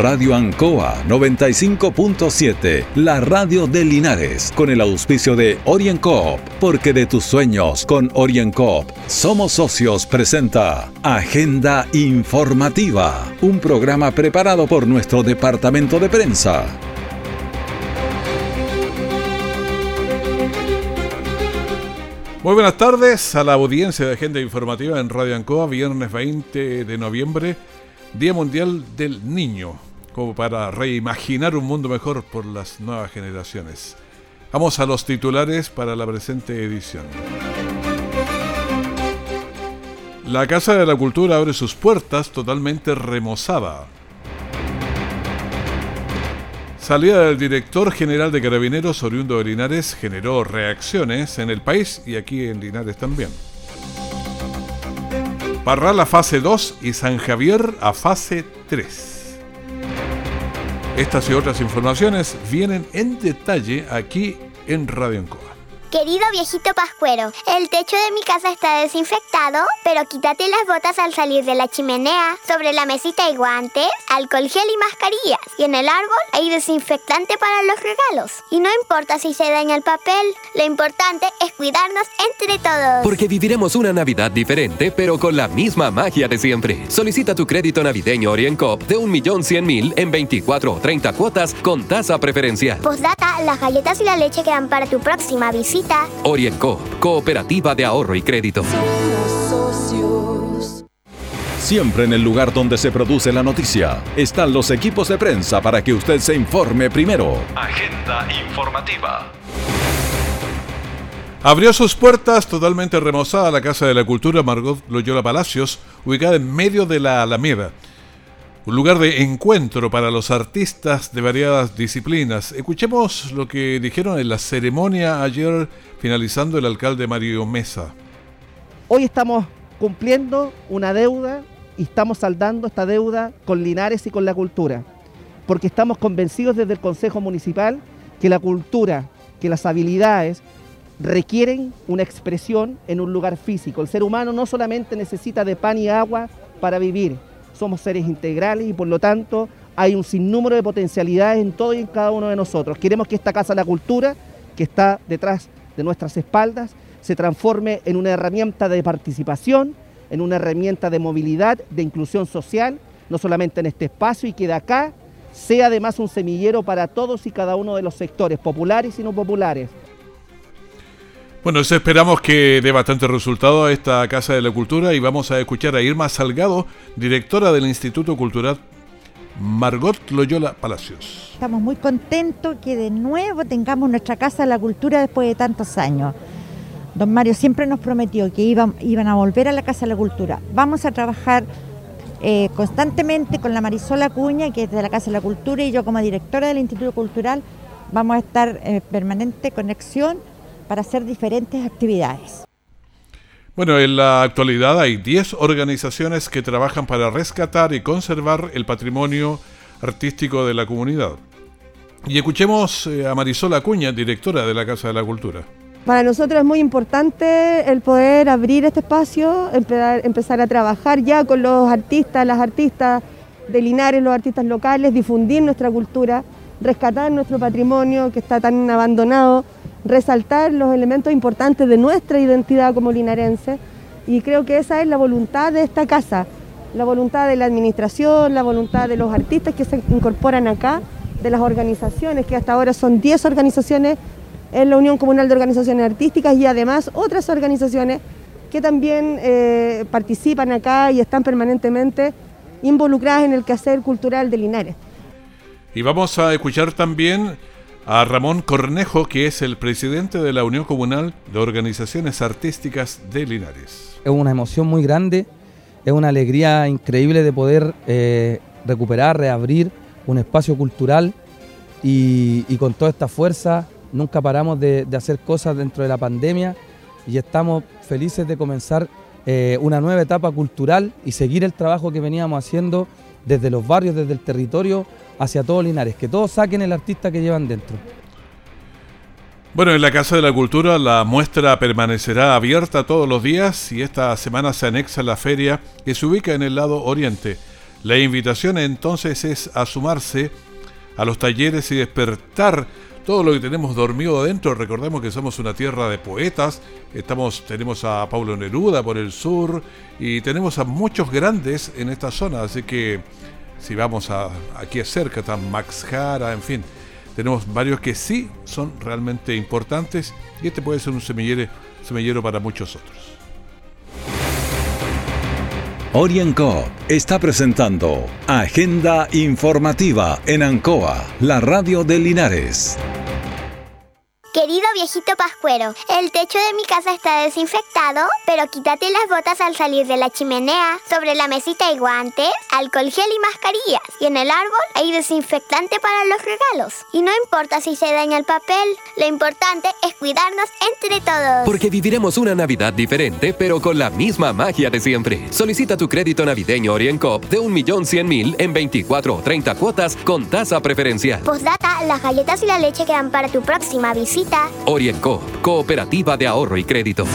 Radio Ancoa 95.7, la radio de Linares, con el auspicio de OrienCoop, porque de tus sueños con OrienCoop somos socios presenta Agenda Informativa, un programa preparado por nuestro departamento de prensa. Muy buenas tardes a la audiencia de Agenda Informativa en Radio Ancoa, viernes 20 de noviembre, Día Mundial del Niño, como para reimaginar un mundo mejor por las nuevas generaciones. Vamos a los titulares para la presente edición. La Casa de la Cultura abre sus puertas totalmente remozada. Salida del director general de Carabineros, oriundo de Linares, generó reacciones en el país y aquí en Linares también. Parral a fase 2 y San Javier a fase 3. Estas y otras informaciones vienen en detalle aquí en Radio Encoa. Querido viejito pascuero, el techo de mi casa está desinfectado, pero quítate las botas al salir de la chimenea. Sobre la mesita hay guantes, alcohol gel y mascarillas. Y en el árbol hay desinfectante para los regalos. Y no importa si se daña el papel, lo importante es cuidarnos entre todos. Porque viviremos una Navidad diferente, pero con la misma magia de siempre. Solicita tu crédito navideño OrienCoop de 1.100.000 en 24 o 30 cuotas con tasa preferencial. Postdata, las galletas y la leche quedan para tu próxima visita. OrienCoop, Cooperativa de Ahorro y Crédito. Siempre en el lugar donde se produce la noticia están los equipos de prensa para que usted se informe primero. Agenda informativa. Abrió sus puertas totalmente remozada la Casa de la Cultura Margot Loyola Palacios, ubicada en medio de la Alameda. Un lugar de encuentro para los artistas de variadas disciplinas. Escuchemos lo que dijeron en la ceremonia ayer finalizando el alcalde Mario Mesa. Hoy estamos cumpliendo una deuda y estamos saldando esta deuda con Linares y con la cultura, porque estamos convencidos desde el Consejo Municipal que la cultura, que las habilidades requieren una expresión en un lugar físico. El ser humano no solamente necesita de pan y agua para vivir, somos seres integrales y por lo tanto hay un sinnúmero de potencialidades en todo y en cada uno de nosotros. Queremos que esta Casa de la Cultura, que está detrás de nuestras espaldas, se transforme en una herramienta de participación, en una herramienta de movilidad, de inclusión social, no solamente en este espacio y que de acá sea además un semillero para todos y cada uno de los sectores, populares y no populares. Bueno, esperamos que dé bastante resultado a esta Casa de la Cultura y vamos a escuchar a Irma Salgado, directora del Instituto Cultural Margot Loyola Palacios. Estamos muy contentos que de nuevo tengamos nuestra Casa de la Cultura después de tantos años. Don Mario siempre nos prometió que iban, a volver a la Casa de la Cultura. Vamos a trabajar eh, constantemente con la Marisol Acuña, que es de la Casa de la Cultura, y yo como directora del Instituto Cultural vamos a estar en permanente conexión para hacer diferentes actividades. Bueno, en la actualidad hay 10 organizaciones que trabajan para rescatar y conservar el patrimonio artístico de la comunidad. Y escuchemos eh, a Marisol Acuña, directora de la Casa de la Cultura. Para nosotros es muy importante el poder abrir este espacio, empezar a trabajar ya con los artistas, las artistas de Linares, los artistas locales, difundir nuestra cultura, rescatar nuestro patrimonio que está tan abandonado resaltar los elementos importantes de nuestra identidad como linarense y creo que esa es la voluntad de esta casa, la voluntad de la administración, la voluntad de los artistas que se incorporan acá, de las organizaciones, que hasta ahora son 10 organizaciones en la Unión Comunal de Organizaciones Artísticas y además otras organizaciones que también eh, participan acá y están permanentemente involucradas en el quehacer cultural de Linares. Y vamos a escuchar también a Ramón Cornejo, que es el presidente de la Unión Comunal de Organizaciones Artísticas de Linares. Es una emoción muy grande, es una alegría increíble de poder eh, recuperar, reabrir un espacio cultural y, con toda esta fuerza nunca paramos de, hacer cosas dentro de la pandemia y estamos felices de comenzar eh, una nueva etapa cultural y seguir el trabajo que veníamos haciendo desde los barrios, desde el territorio, hacia todo Linares, que todos saquen el artista que llevan dentro. Bueno, en la Casa de la Cultura la muestra permanecerá abierta todos los días y esta semana se anexa la feria que se ubica en el lado oriente. La invitación entonces es a sumarse a los talleres y despertar todo lo que tenemos dormido adentro. Recordemos que somos una tierra de poetas. Estamos, tenemos a Pablo Neruda por el sur y tenemos a muchos grandes en esta zona. Así que si vamos a, aquí cerca, está Max Jara, en fin. Tenemos varios que sí son realmente importantes y este puede ser un semillero, semillero para muchos otros. Orienco está presentando Agenda Informativa en Ancoa, la radio de Linares. Querido viejito pascuero, el techo de mi casa está desinfectado, pero quítate las botas al salir de la chimenea. Sobre la mesita hay guantes, alcohol gel y mascarillas. Y en el árbol hay desinfectante para los regalos. Y no importa si se daña el papel, lo importante es cuidarnos entre todos. Porque viviremos una Navidad diferente, pero con la misma magia de siempre. Solicita tu crédito navideño OrienCoop de 1.100.000 en 24 o 30 cuotas con tasa preferencial. Postdata, las galletas y la leche quedan para tu próxima visita Orienco, Cooperativa de Ahorro y Crédito.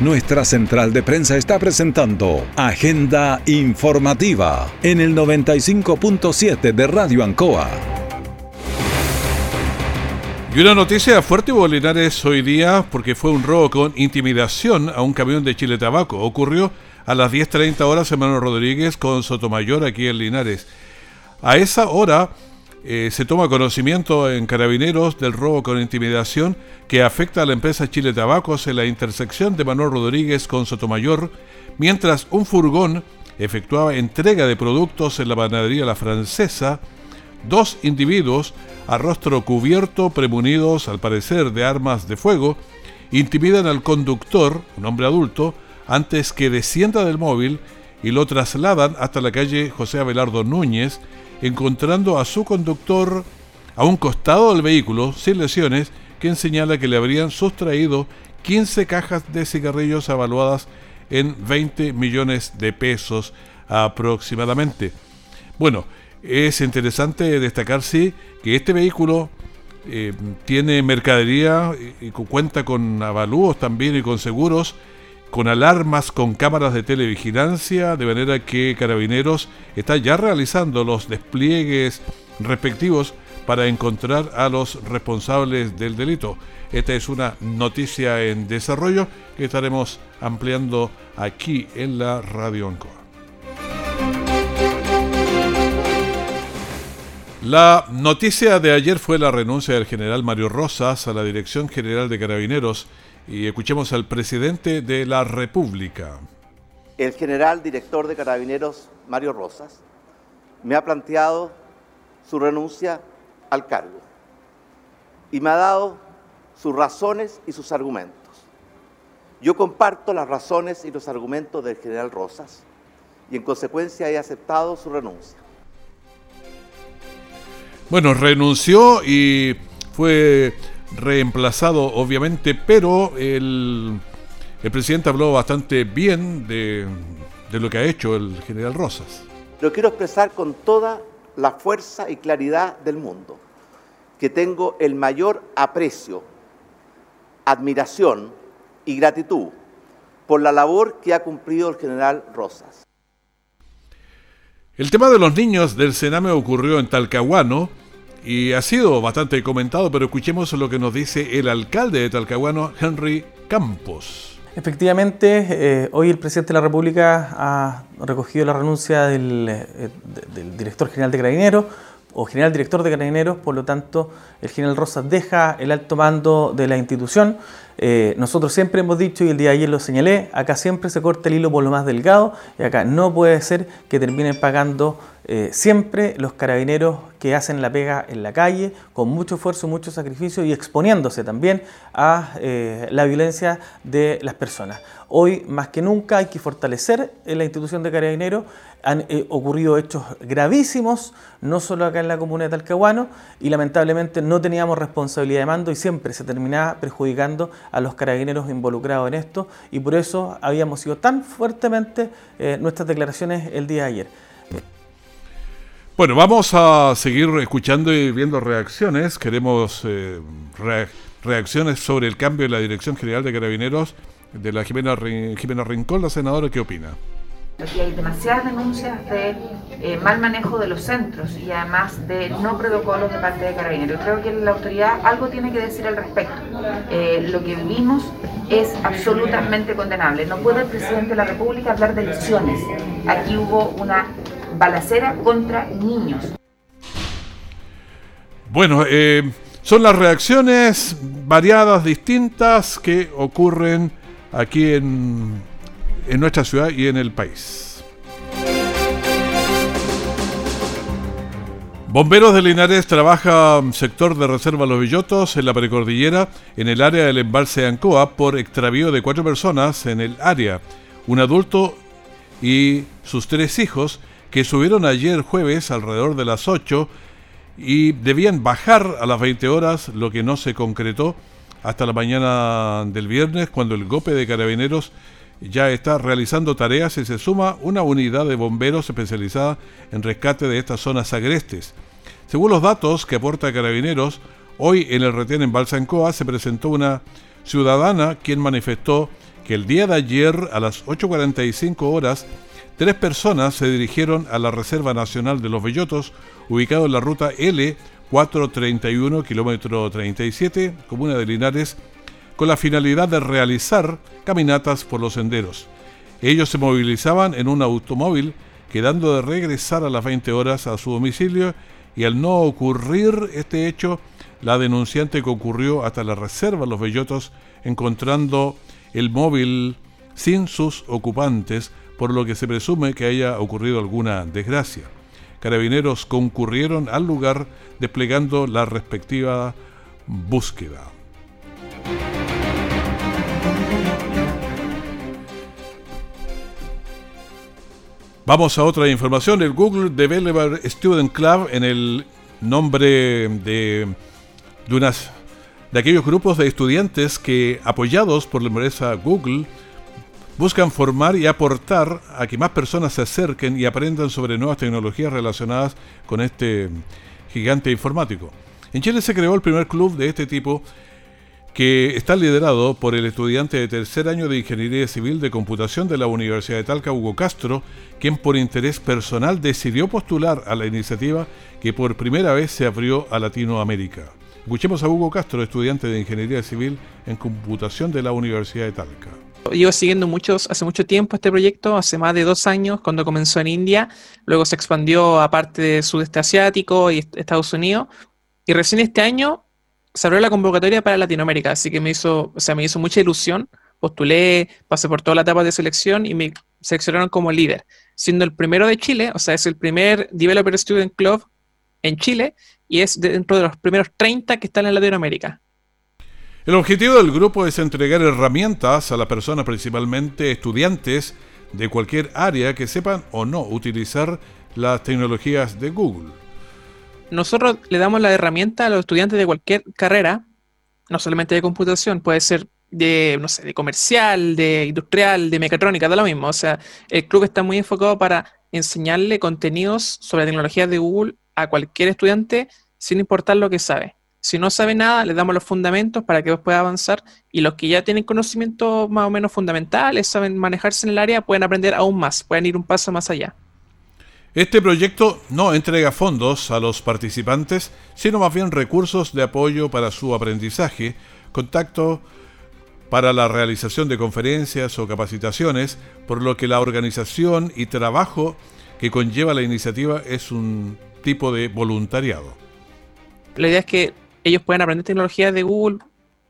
Nuestra central de prensa está presentando Agenda Informativa en el 95.7 de Radio Ancoa. Y una noticia fuerte Bolinares hoy día porque fue un robo con intimidación a un camión de Chile Tabaco. Ocurrió a las 10.30 horas en Manuel Rodríguez con Sotomayor aquí en Linares. A esa hora eh, se toma conocimiento en Carabineros del robo con intimidación que afecta a la empresa Chile Tabacos en la intersección de Manuel Rodríguez con Sotomayor, mientras un furgón efectuaba entrega de productos en la panadería La Francesa, dos individuos a rostro cubierto, premunidos al parecer de armas de fuego, intimidan al conductor, un hombre adulto, antes que descienda del móvil y lo trasladan hasta la calle José Abelardo Núñez, encontrando a su conductor a un costado del vehículo sin lesiones, quien señala que le habrían sustraído 15 cajas de cigarrillos evaluadas en 20 millones de pesos aproximadamente. Bueno, es interesante destacar, sí, que este vehículo eh, tiene mercadería y cuenta con avalúos también y con seguros con alarmas, con cámaras de televigilancia, de manera que Carabineros está ya realizando los despliegues respectivos para encontrar a los responsables del delito. Esta es una noticia en desarrollo que estaremos ampliando aquí en la Radio Ancoa. La noticia de ayer fue la renuncia del general Mario Rosas a la Dirección General de Carabineros y escuchemos al presidente de la República. El general director de Carabineros, Mario Rosas, me ha planteado su renuncia al cargo y me ha dado sus razones y sus argumentos. Yo comparto las razones y los argumentos del general Rosas y en consecuencia he aceptado su renuncia. Bueno, renunció y fue reemplazado obviamente, pero el, presidente habló bastante bien de, de lo que ha hecho el general Rosas. Lo quiero expresar con toda la fuerza y claridad del mundo, que tengo el mayor aprecio, admiración y gratitud por la labor que ha cumplido el general Rosas. El tema de los niños del Sename ocurrió en Talcahuano, y ha sido bastante comentado, pero escuchemos lo que nos dice el alcalde de Talcahuano, Henry Campos. Efectivamente, eh, hoy el presidente de la República ha recogido la renuncia del, eh, del director general de Carabineros o general director de Carabineros, por lo tanto, el general Rosas deja el alto mando de la institución. Eh, nosotros siempre hemos dicho, y el día de ayer lo señalé, acá siempre se corta el hilo por lo más delgado, y acá no puede ser que terminen pagando eh, siempre los carabineros que hacen la pega en la calle, con mucho esfuerzo, mucho sacrificio y exponiéndose también a eh, la violencia de las personas. Hoy, más que nunca, hay que fortalecer la institución de carabineros. Han eh, ocurrido hechos gravísimos, no solo acá en la comuna de Talcahuano, y lamentablemente no teníamos responsabilidad de mando y siempre se terminaba perjudicando a los carabineros involucrados en esto, y por eso habíamos sido tan fuertemente nuestras declaraciones el día de ayer. Bueno, vamos a seguir escuchando y viendo reacciones. Queremos eh, reacciones sobre el cambio en la Dirección General de Carabineros de la Jimena, Jimena Rincón, la senadora, ¿qué opina? Aquí hay demasiadas denuncias de eh, mal manejo de los centros y además de no protocolos de parte de carabineros. Creo que la autoridad algo tiene que decir al respecto. Eh, lo que vimos es absolutamente condenable. No puede el presidente de la República hablar de lesiones. Aquí hubo una balacera contra niños. Bueno, eh, son las reacciones variadas, distintas que ocurren aquí en en nuestra ciudad y en el país. Bomberos de Linares trabaja sector de reserva Los Villotos en la precordillera en el área del embalse de Ancoa por extravío de cuatro personas en el área, un adulto y sus tres hijos que subieron ayer jueves alrededor de las 8 y debían bajar a las 20 horas, lo que no se concretó hasta la mañana del viernes cuando el golpe de carabineros ya está realizando tareas y se suma una unidad de bomberos especializada en rescate de estas zonas agrestes. Según los datos que aporta Carabineros, hoy en el retén en Balsancoa se presentó una ciudadana quien manifestó que el día de ayer a las 8.45 horas tres personas se dirigieron a la Reserva Nacional de los Bellotos, ubicado en la ruta L 431, kilómetro 37, comuna de Linares, con la finalidad de realizar caminatas por los senderos. Ellos se movilizaban en un automóvil, quedando de regresar a las 20 horas a su domicilio y al no ocurrir este hecho, la denunciante concurrió hasta la reserva Los Bellotos encontrando el móvil sin sus ocupantes, por lo que se presume que haya ocurrido alguna desgracia. Carabineros concurrieron al lugar desplegando la respectiva búsqueda. Vamos a otra información. El Google Developer Student Club, en el nombre de, unas, de aquellos grupos de estudiantes que, apoyados por la empresa Google, buscan formar y aportar a que más personas se acerquen y aprendan sobre nuevas tecnologías relacionadas con este gigante informático. En Chile se creó el primer club de este tipo que está liderado por el estudiante de tercer año de Ingeniería Civil de Computación de la Universidad de Talca, Hugo Castro, quien por interés personal decidió postular a la iniciativa que por primera vez se abrió a Latinoamérica. Escuchemos a Hugo Castro, estudiante de Ingeniería Civil en Computación de la Universidad de Talca. Llevo siguiendo muchos, hace mucho tiempo este proyecto, hace más de dos años, cuando comenzó en India, luego se expandió a parte del sudeste asiático y Estados Unidos, y recién este año se abrió la convocatoria para Latinoamérica, así que me hizo, o sea, me hizo mucha ilusión. Postulé, pasé por toda la etapa de selección y me seleccionaron como líder, siendo el primero de Chile, o sea, es el primer Developer Student Club en Chile y es dentro de los primeros 30 que están en Latinoamérica. El objetivo del grupo es entregar herramientas a las personas, principalmente estudiantes de cualquier área que sepan o no utilizar las tecnologías de Google nosotros le damos la herramienta a los estudiantes de cualquier carrera, no solamente de computación, puede ser de, no sé, de comercial, de industrial, de mecatrónica, da lo mismo. O sea, el club está muy enfocado para enseñarle contenidos sobre tecnologías de Google a cualquier estudiante sin importar lo que sabe. Si no sabe nada, le damos los fundamentos para que pueda avanzar y los que ya tienen conocimientos más o menos fundamentales, saben manejarse en el área, pueden aprender aún más, pueden ir un paso más allá. Este proyecto no entrega fondos a los participantes, sino más bien recursos de apoyo para su aprendizaje, contacto para la realización de conferencias o capacitaciones, por lo que la organización y trabajo que conlleva la iniciativa es un tipo de voluntariado. La idea es que ellos puedan aprender tecnología de Google.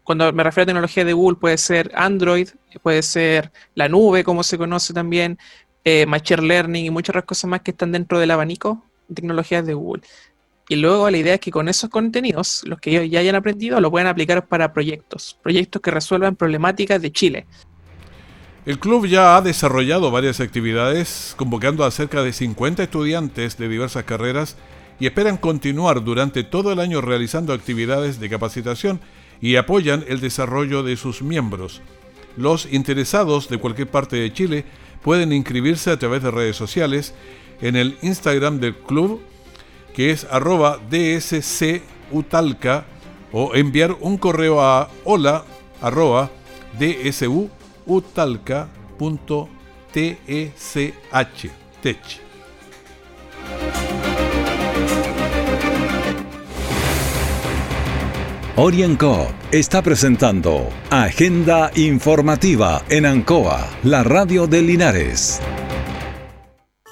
Cuando me refiero a tecnología de Google, puede ser Android, puede ser la nube, como se conoce también, eh, Machine Learning y muchas otras cosas más que están dentro del abanico de tecnologías de Google. Y luego la idea es que con esos contenidos, los que ellos ya hayan aprendido, lo puedan aplicar para proyectos, proyectos que resuelvan problemáticas de Chile. El club ya ha desarrollado varias actividades, convocando a cerca de 50 estudiantes de diversas carreras y esperan continuar durante todo el año realizando actividades de capacitación y apoyan el desarrollo de sus miembros. Los interesados de cualquier parte de Chile pueden inscribirse a través de redes sociales en el Instagram del club que es arroba dscutalca o enviar un correo a hola. Orienco está presentando Agenda Informativa en Ancoa, la radio de Linares.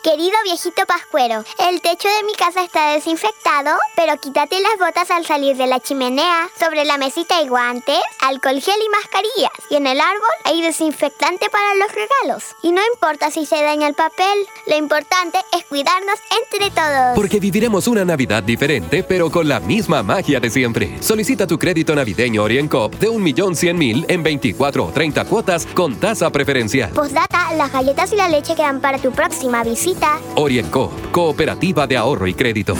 Querido viejito pascuero, el techo de mi casa está desinfectado, pero quítate las botas al salir de la chimenea. Sobre la mesita hay guantes, alcohol gel y mascarillas. Y en el árbol hay desinfectante para los regalos. Y no importa si se daña el papel, lo importante es cuidarnos entre todos. Porque viviremos una Navidad diferente, pero con la misma magia de siempre. Solicita tu crédito navideño OrienCoop de 1.100.000 en 24 o 30 cuotas con tasa preferencial. Postdata, las galletas y la leche quedan para tu próxima visita. Orienco, Cooperativa de Ahorro y Crédito.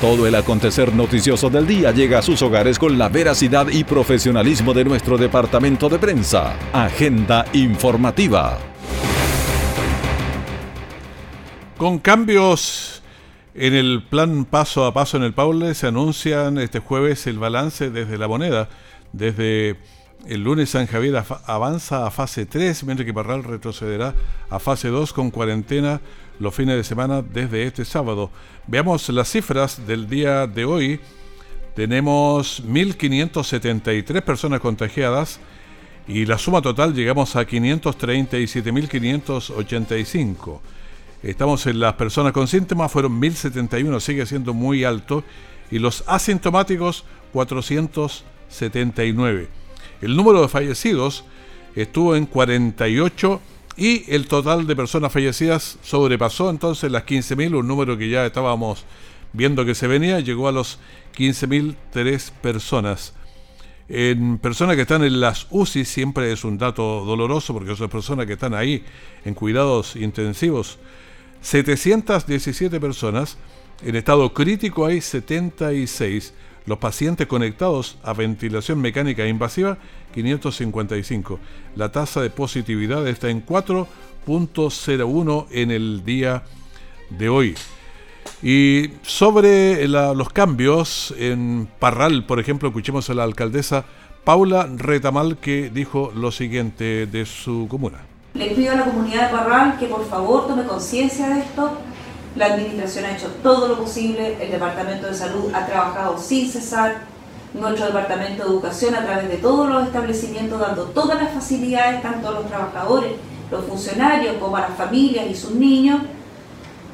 Todo el acontecer noticioso del día llega a sus hogares con la veracidad y profesionalismo de nuestro departamento de prensa. Agenda informativa. Con cambios en el plan paso a paso en el Paule, se anuncian este jueves el balance desde la moneda, desde el lunes San Javier avanza a fase 3, mientras que Parral retrocederá a fase 2 con cuarentena los fines de semana desde este sábado. Veamos las cifras del día de hoy. Tenemos 1.573 personas contagiadas y la suma total llegamos a 537.585. Estamos en las personas con síntomas, fueron 1.071, sigue siendo muy alto, y los asintomáticos 479. El número de fallecidos estuvo en 48 y el total de personas fallecidas sobrepasó entonces las 15.000, un número que ya estábamos viendo que se venía, llegó a los 15.003 personas. En personas que están en las UCI siempre es un dato doloroso porque son personas que están ahí en cuidados intensivos. 717 personas, en estado crítico hay 76 los pacientes conectados a ventilación mecánica invasiva, 555. La tasa de positividad está en 4.01 en el día de hoy. Y sobre los cambios en Parral, por ejemplo, escuchemos a la alcaldesa Paula Retamal que dijo lo siguiente de su comuna. Le pido a la comunidad de Parral que por favor tome conciencia de esto, la administración ha hecho todo lo posible, el Departamento de Salud ha trabajado sin cesar, nuestro Departamento de Educación a través de todos los establecimientos dando todas las facilidades, tanto a los trabajadores, los funcionarios, como a las familias y sus niños.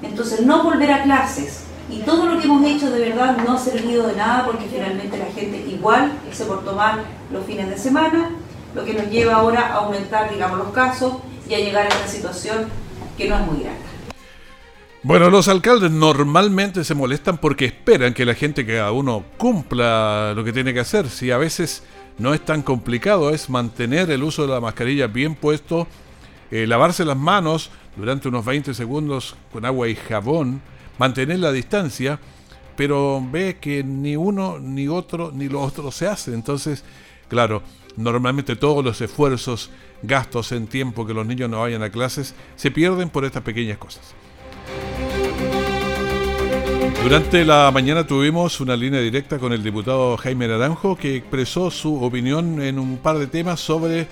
Entonces no volver a clases. Y todo lo que hemos hecho de verdad no ha servido de nada porque finalmente la gente igual se por tomar los fines de semana, lo que nos lleva ahora a aumentar digamos, los casos y a llegar a esta situación que no es muy grande. Bueno, los alcaldes normalmente se molestan porque esperan que la gente, cada uno cumpla lo que tiene que hacer. Si a veces no es tan complicado, es mantener el uso de la mascarilla bien puesto, eh, lavarse las manos durante unos 20 segundos con agua y jabón, mantener la distancia, pero ve que ni uno, ni otro, ni lo otro se hace. Entonces, claro, normalmente todos los esfuerzos, gastos en tiempo que los niños no vayan a clases, se pierden por estas pequeñas cosas. Durante la mañana tuvimos una línea directa con el diputado Jaime Naranjo que expresó su opinión en un par de temas sobre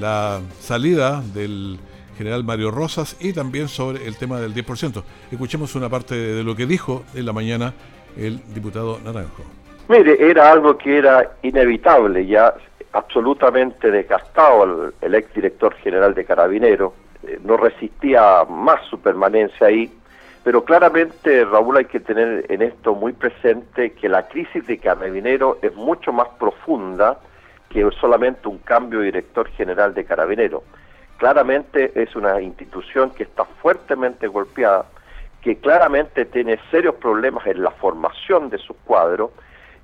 la salida del general Mario Rosas y también sobre el tema del 10%. Escuchemos una parte de lo que dijo en la mañana el diputado Naranjo. Mire, era algo que era inevitable, ya absolutamente desgastado el, el exdirector general de Carabinero, eh, no resistía más su permanencia ahí pero claramente, Raúl, hay que tener en esto muy presente que la crisis de Carabinero es mucho más profunda que solamente un cambio de director general de Carabinero. Claramente es una institución que está fuertemente golpeada, que claramente tiene serios problemas en la formación de sus cuadros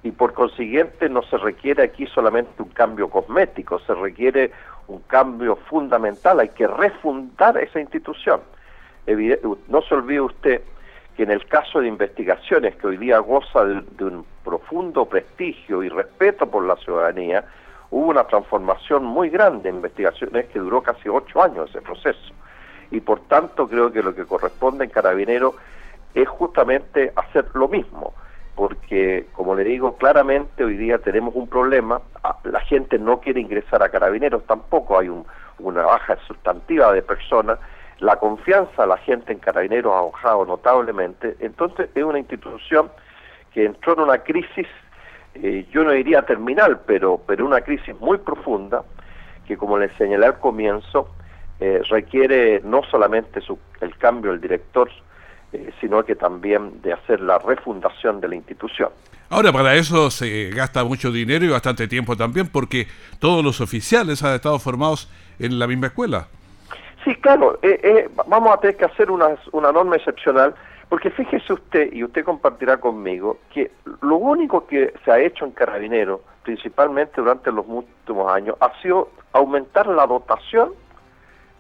y por consiguiente no se requiere aquí solamente un cambio cosmético, se requiere un cambio fundamental, hay que refundar esa institución no se olvide usted que en el caso de investigaciones que hoy día goza de, un profundo prestigio y respeto por la ciudadanía, hubo una transformación muy grande en investigaciones que duró casi ocho años ese proceso. Y por tanto creo que lo que corresponde en Carabinero es justamente hacer lo mismo, porque, como le digo, claramente hoy día tenemos un problema, ah, la gente no quiere ingresar a carabineros tampoco, hay una baja sustantiva de personas, la confianza de la gente en carabineros ha bajado notablemente, entonces es una institución que entró en una crisis, eh, yo no diría terminal, pero, pero una crisis muy profunda, que como le señalé al comienzo, eh, requiere no solamente el cambio del director, eh, sino que también de hacer la refundación de la institución. Ahora, para eso se gasta mucho dinero y bastante tiempo también, porque todos los oficiales han estado formados en la misma escuela. Sí, claro, eh, vamos a tener que hacer una, una norma excepcional, porque fíjese usted, y usted compartirá conmigo, que lo único que se ha hecho en Carabinero, principalmente durante los últimos años, ha sido aumentar la dotación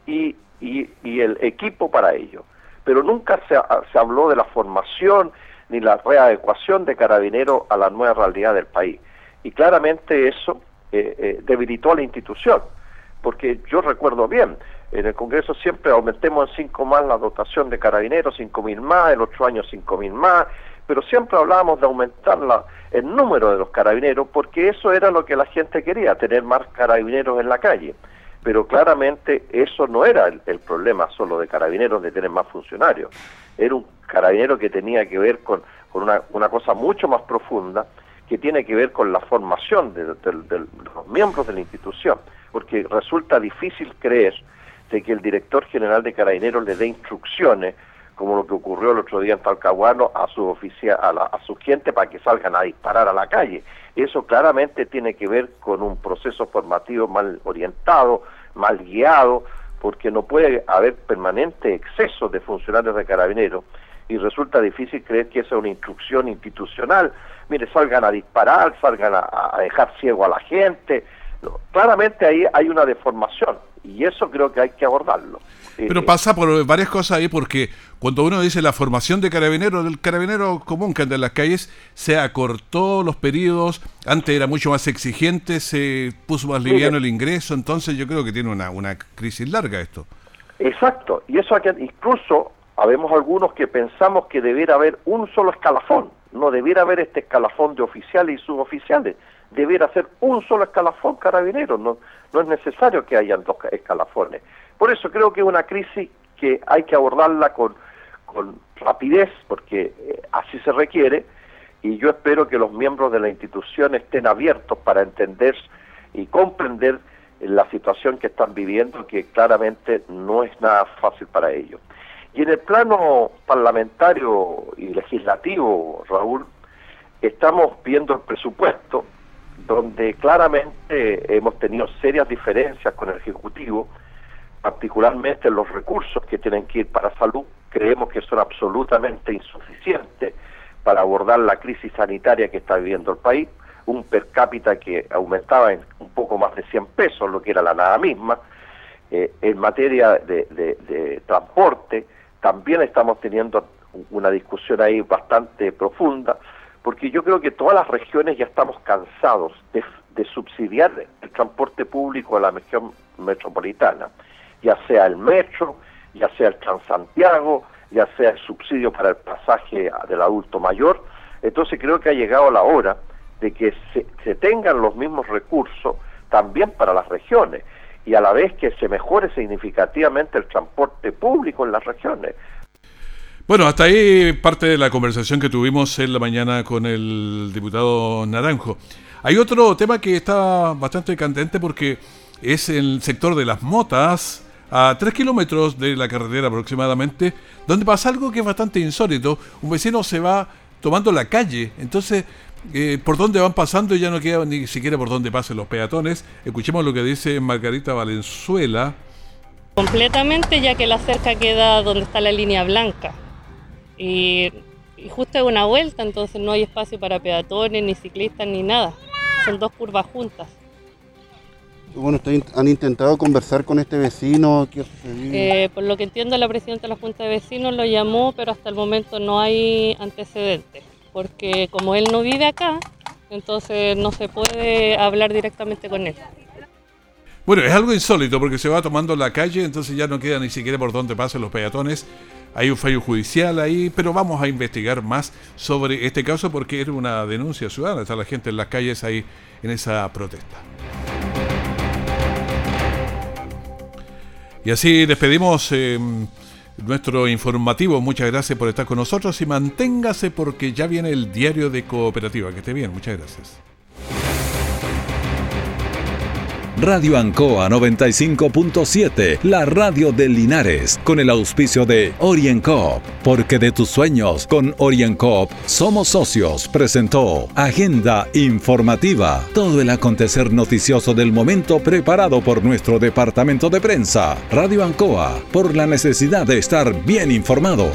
y, y el equipo para ello pero nunca se, se habló de la formación ni la readecuación de carabineros a la nueva realidad del país. Y claramente eso eh, eh, debilitó a la institución, porque yo recuerdo bien, en el Congreso siempre aumentemos en cinco más la dotación de carabineros, cinco mil más, el otro año mil más, pero siempre hablábamos de aumentar la, el número de los carabineros, porque eso era lo que la gente quería, tener más carabineros en la calle. Pero claramente eso no era el, problema solo de carabineros de tener más funcionarios, era un carabinero que tenía que ver con, una, cosa mucho más profunda que tiene que ver con la formación de, los miembros de la institución, porque resulta difícil creer de que el director general de carabineros le dé instrucciones como lo que ocurrió el otro día en Talcahuano a su oficia, a, a su gente para que salgan a disparar a la calle. Eso claramente tiene que ver con un proceso formativo mal orientado, mal guiado, porque no puede haber permanente exceso de funcionarios de carabineros y resulta difícil creer que esa es una instrucción institucional. Mire, salgan a disparar, salgan a, dejar ciego a la gente. claramente ahí hay una deformación y eso creo que hay que abordarlo. Pero eh, pasa por varias cosas ahí porque cuando uno dice la formación de carabineros, del carabinero común que anda en las calles, se acortó los periodos, antes era mucho más exigente, se puso más liviano el ingreso, entonces yo creo que tiene una, una crisis larga esto. Exacto, y eso incluso habemos algunos que pensamos que debiera haber un solo escalafón, no debiera haber este escalafón de oficiales y suboficiales, debiera ser un solo escalafón carabinero, no, no es necesario que hayan dos escalafones. Por eso creo que es una crisis que hay que abordarla con, con rapidez, porque eh, así se requiere, y yo espero que los miembros de la institución estén abiertos para entender y comprender la situación que están viviendo, que claramente no es nada fácil para ellos. Y en el plano parlamentario y legislativo, Raúl, estamos viendo el presupuesto, donde claramente hemos tenido serias diferencias con el Ejecutivo, particularmente los recursos que tienen que ir para salud, creemos que son absolutamente insuficientes para abordar la crisis sanitaria que está viviendo el país, un per cápita que aumentaba en un poco más de 100 pesos, lo que era la nada misma. Eh, en materia de, transporte, también estamos teniendo una discusión ahí bastante profunda, porque yo creo que todas las regiones ya estamos cansados de, subsidiar el transporte público a la región metropolitana ya sea el metro, ya sea el Transantiago, ya sea el subsidio para el pasaje del adulto mayor. Entonces creo que ha llegado la hora de que se, tengan los mismos recursos también para las regiones y a la vez que se mejore significativamente el transporte público en las regiones. Bueno, hasta ahí parte de la conversación que tuvimos en la mañana con el diputado Naranjo. Hay otro tema que está bastante candente porque es el sector de las motas a 3 kilómetros de la carretera aproximadamente, donde pasa algo que es bastante insólito. Un vecino se va tomando la calle, entonces eh, por dónde van pasando ya no queda ni siquiera por dónde pasen los peatones. Escuchemos lo que dice Margarita Valenzuela. Completamente, ya que la cerca queda donde está la línea blanca. Y, y justo es una vuelta, entonces no hay espacio para peatones, ni ciclistas, ni nada. Son dos curvas juntas. Bueno, ¿han intentado conversar con este vecino? Eh, por lo que entiendo, la presidenta de la Junta de Vecinos lo llamó, pero hasta el momento no hay antecedentes, porque como él no vive acá, entonces no se puede hablar directamente con él. Bueno, es algo insólito porque se va tomando la calle, entonces ya no queda ni siquiera por dónde pasen los peatones. Hay un fallo judicial ahí, pero vamos a investigar más sobre este caso porque era una denuncia ciudadana. Está la gente en las calles ahí en esa protesta. Y así despedimos eh, nuestro informativo. Muchas gracias por estar con nosotros y manténgase porque ya viene el diario de cooperativa. Que esté bien, muchas gracias. Radio Ancoa 95.7, la radio de Linares, con el auspicio de OrienCoop, porque de tus sueños con OrienCoop somos socios, presentó Agenda Informativa, todo el acontecer noticioso del momento preparado por nuestro departamento de prensa. Radio Ancoa, por la necesidad de estar bien informado.